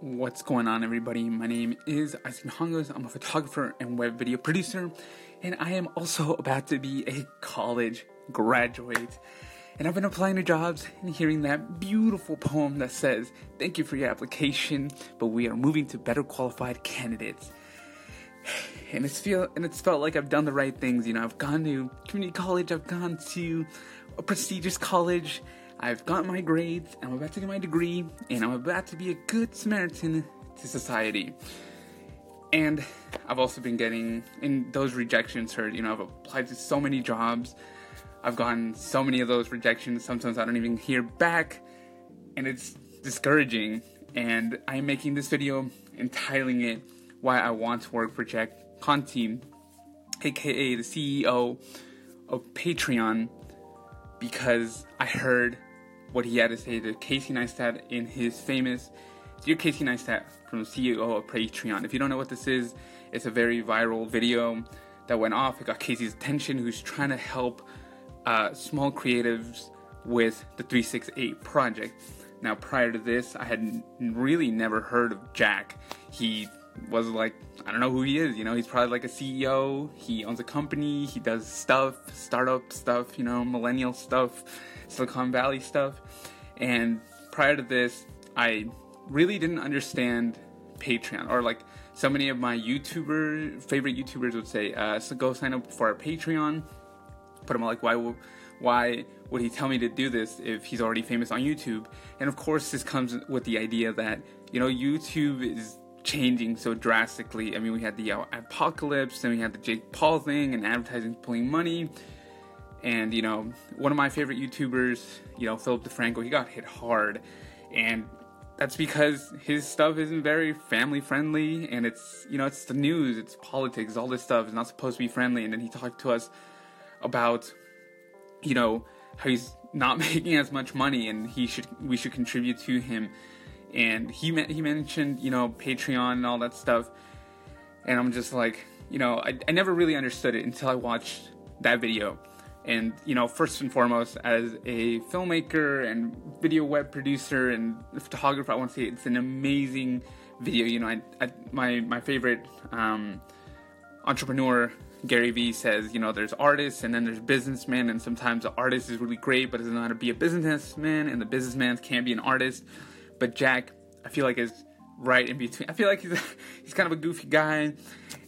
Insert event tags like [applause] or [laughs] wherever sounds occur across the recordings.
What's going on, everybody? My name is Isaac Hongos. I'm a photographer and web video producer, and I am also about to be a college graduate. And I've been applying to jobs and hearing that beautiful poem that says, Thank you for your application, but we are moving to better qualified candidates. And it's feel and it's felt like I've done the right things, you know, I've gone to community college, I've gone to a prestigious college, I've got my grades, I'm about to get my degree, and I'm about to be a good Samaritan to society. And I've also been getting, in those rejections hurt, you know, I've applied to so many jobs, I've gotten so many of those rejections, sometimes I don't even hear back, and it's discouraging. And I'm making this video entitling it Why I Want to Work for Jack Conte, aka the CEO of Patreon, because I heard what he had to say to Casey Neistat in his famous Dear Casey Neistat from CEO of Patreon. If you don't know what this is, it's a very viral video that went off. It got Casey's attention, who's trying to help uh, small creatives with the 368 project. Now, prior to this, I had really never heard of Jack. He was like, I don't know who he is, you know, he's probably like a CEO, he owns a company, he does stuff, startup stuff, you know, millennial stuff, Silicon Valley stuff. And prior to this, I really didn't understand Patreon, or like so many of my YouTuber favorite YouTubers would say, uh, so go sign up for our Patreon. But I'm like, why? Why would he tell me to do this if he's already famous on YouTube? And of course, this comes with the idea that you know YouTube is changing so drastically. I mean, we had the uh, adpocalypse, then we had the Jake Paul thing, and advertising pulling money. And you know, one of my favorite YouTubers, you know, Philip DeFranco, he got hit hard, and that's because his stuff isn't very family friendly, and it's you know, it's the news, it's politics, all this stuff is not supposed to be friendly. And then he talked to us about, you know, how he's not [laughs] making as much money, and he should we should contribute to him and he he mentioned you know Patreon and all that stuff, and I'm just like you know I, I never really understood it until I watched that video, and you know first and foremost as a filmmaker and video web producer and photographer, I want to say it's an amazing video. You know, I, I my my favorite um, entrepreneur Gary Vee says, you know, there's artists and then there's businessmen, and sometimes the artist is really great, but doesn't know how to be a businessman, and the businessman can't be an artist. But Jack, I feel like is right in between. I feel like he's [laughs] he's kind of a goofy guy,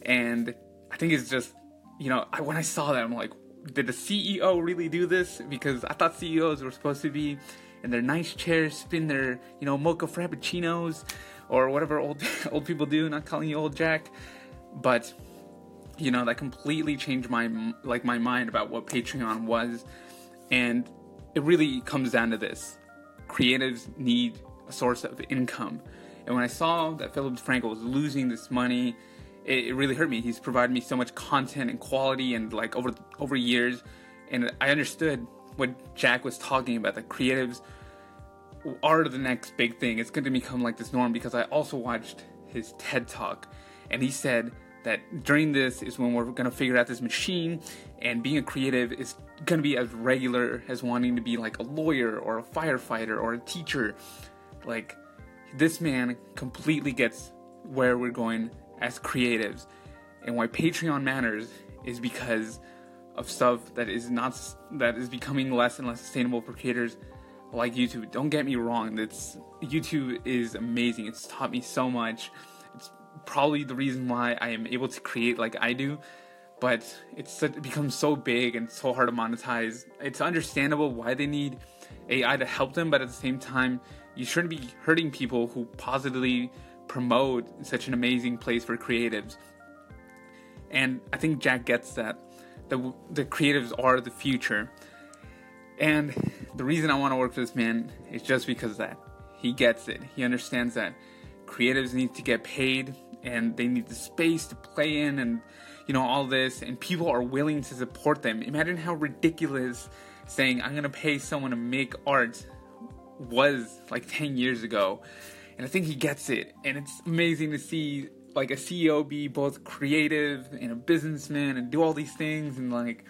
and I think it's just you know I, when I saw that I'm like, did the CEO really do this? Because I thought CEOs were supposed to be in their nice chairs, spin their you know mocha frappuccinos or whatever old [laughs] old people do. Not calling you old Jack, but you know that completely changed my like my mind about what Patreon was, and it really comes down to this: creatives need a source of income. And when I saw that Philip DeFranco was losing this money, it, it, really hurt me. He's provided me so much content and quality, and like over over years, and I understood what Jack was talking about. That creatives are the next big thing. It's going to become like this norm because I also watched his TED talk, and he said that during this is when we're going to figure out this machine, and being a creative is going to be as regular as wanting to be like a lawyer or a firefighter or a teacher like, this man completely gets where we're going as creatives. And why Patreon matters is because of stuff that is not that is becoming less and less sustainable for creators like YouTube. Don't get me wrong, that's YouTube is amazing. It's taught me so much. It's probably the reason why I am able to create like I do. But it's it becomes so big and so hard to monetize. It's understandable why they need AI to help them, but at the same time, you shouldn't be hurting people who positively promote such an amazing place for creatives. And I think Jack gets that. The, the creatives are the future. And the reason I want to work for this man is just because that. He gets it. He understands that creatives need to get paid and they need the space to play in and you know all this and people are willing to support them. Imagine how ridiculous saying I'm going to pay someone to make art was like 10 years ago. And I think he gets it. And it's amazing to see like a CEO be both creative and a businessman and do all these things and like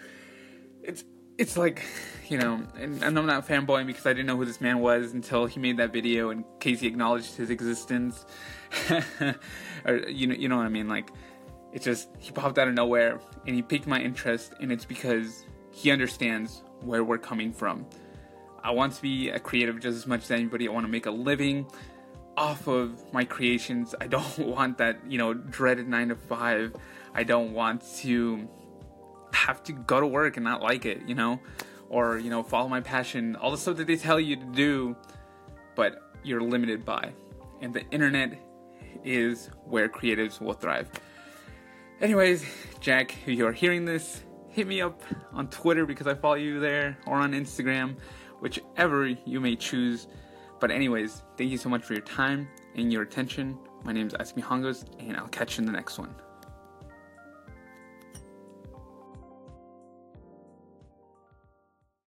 it's it's like, you know, and, and I'm not fanboying because I didn't know who this man was until he made that video and Casey acknowledged his existence. [laughs] or you know, you know what I mean? Like, it just he popped out of nowhere and he piqued my interest, and it's because he understands where we're coming from. I want to be a creative just as much as anybody. I want to make a living off of my creations. I don't [laughs] want that, you know, dreaded nine to five. I don't want to have to go to work and not like it, you know, or, you know, follow my passion, all the stuff that they tell you to do, but you're limited by. And the internet is where creatives will thrive. Anyways, Jack, if you're hearing this, hit me up on Twitter because I follow you there or on Instagram, whichever you may choose. But, anyways, thank you so much for your time and your attention. My name is Asmi Hongos, and I'll catch you in the next one.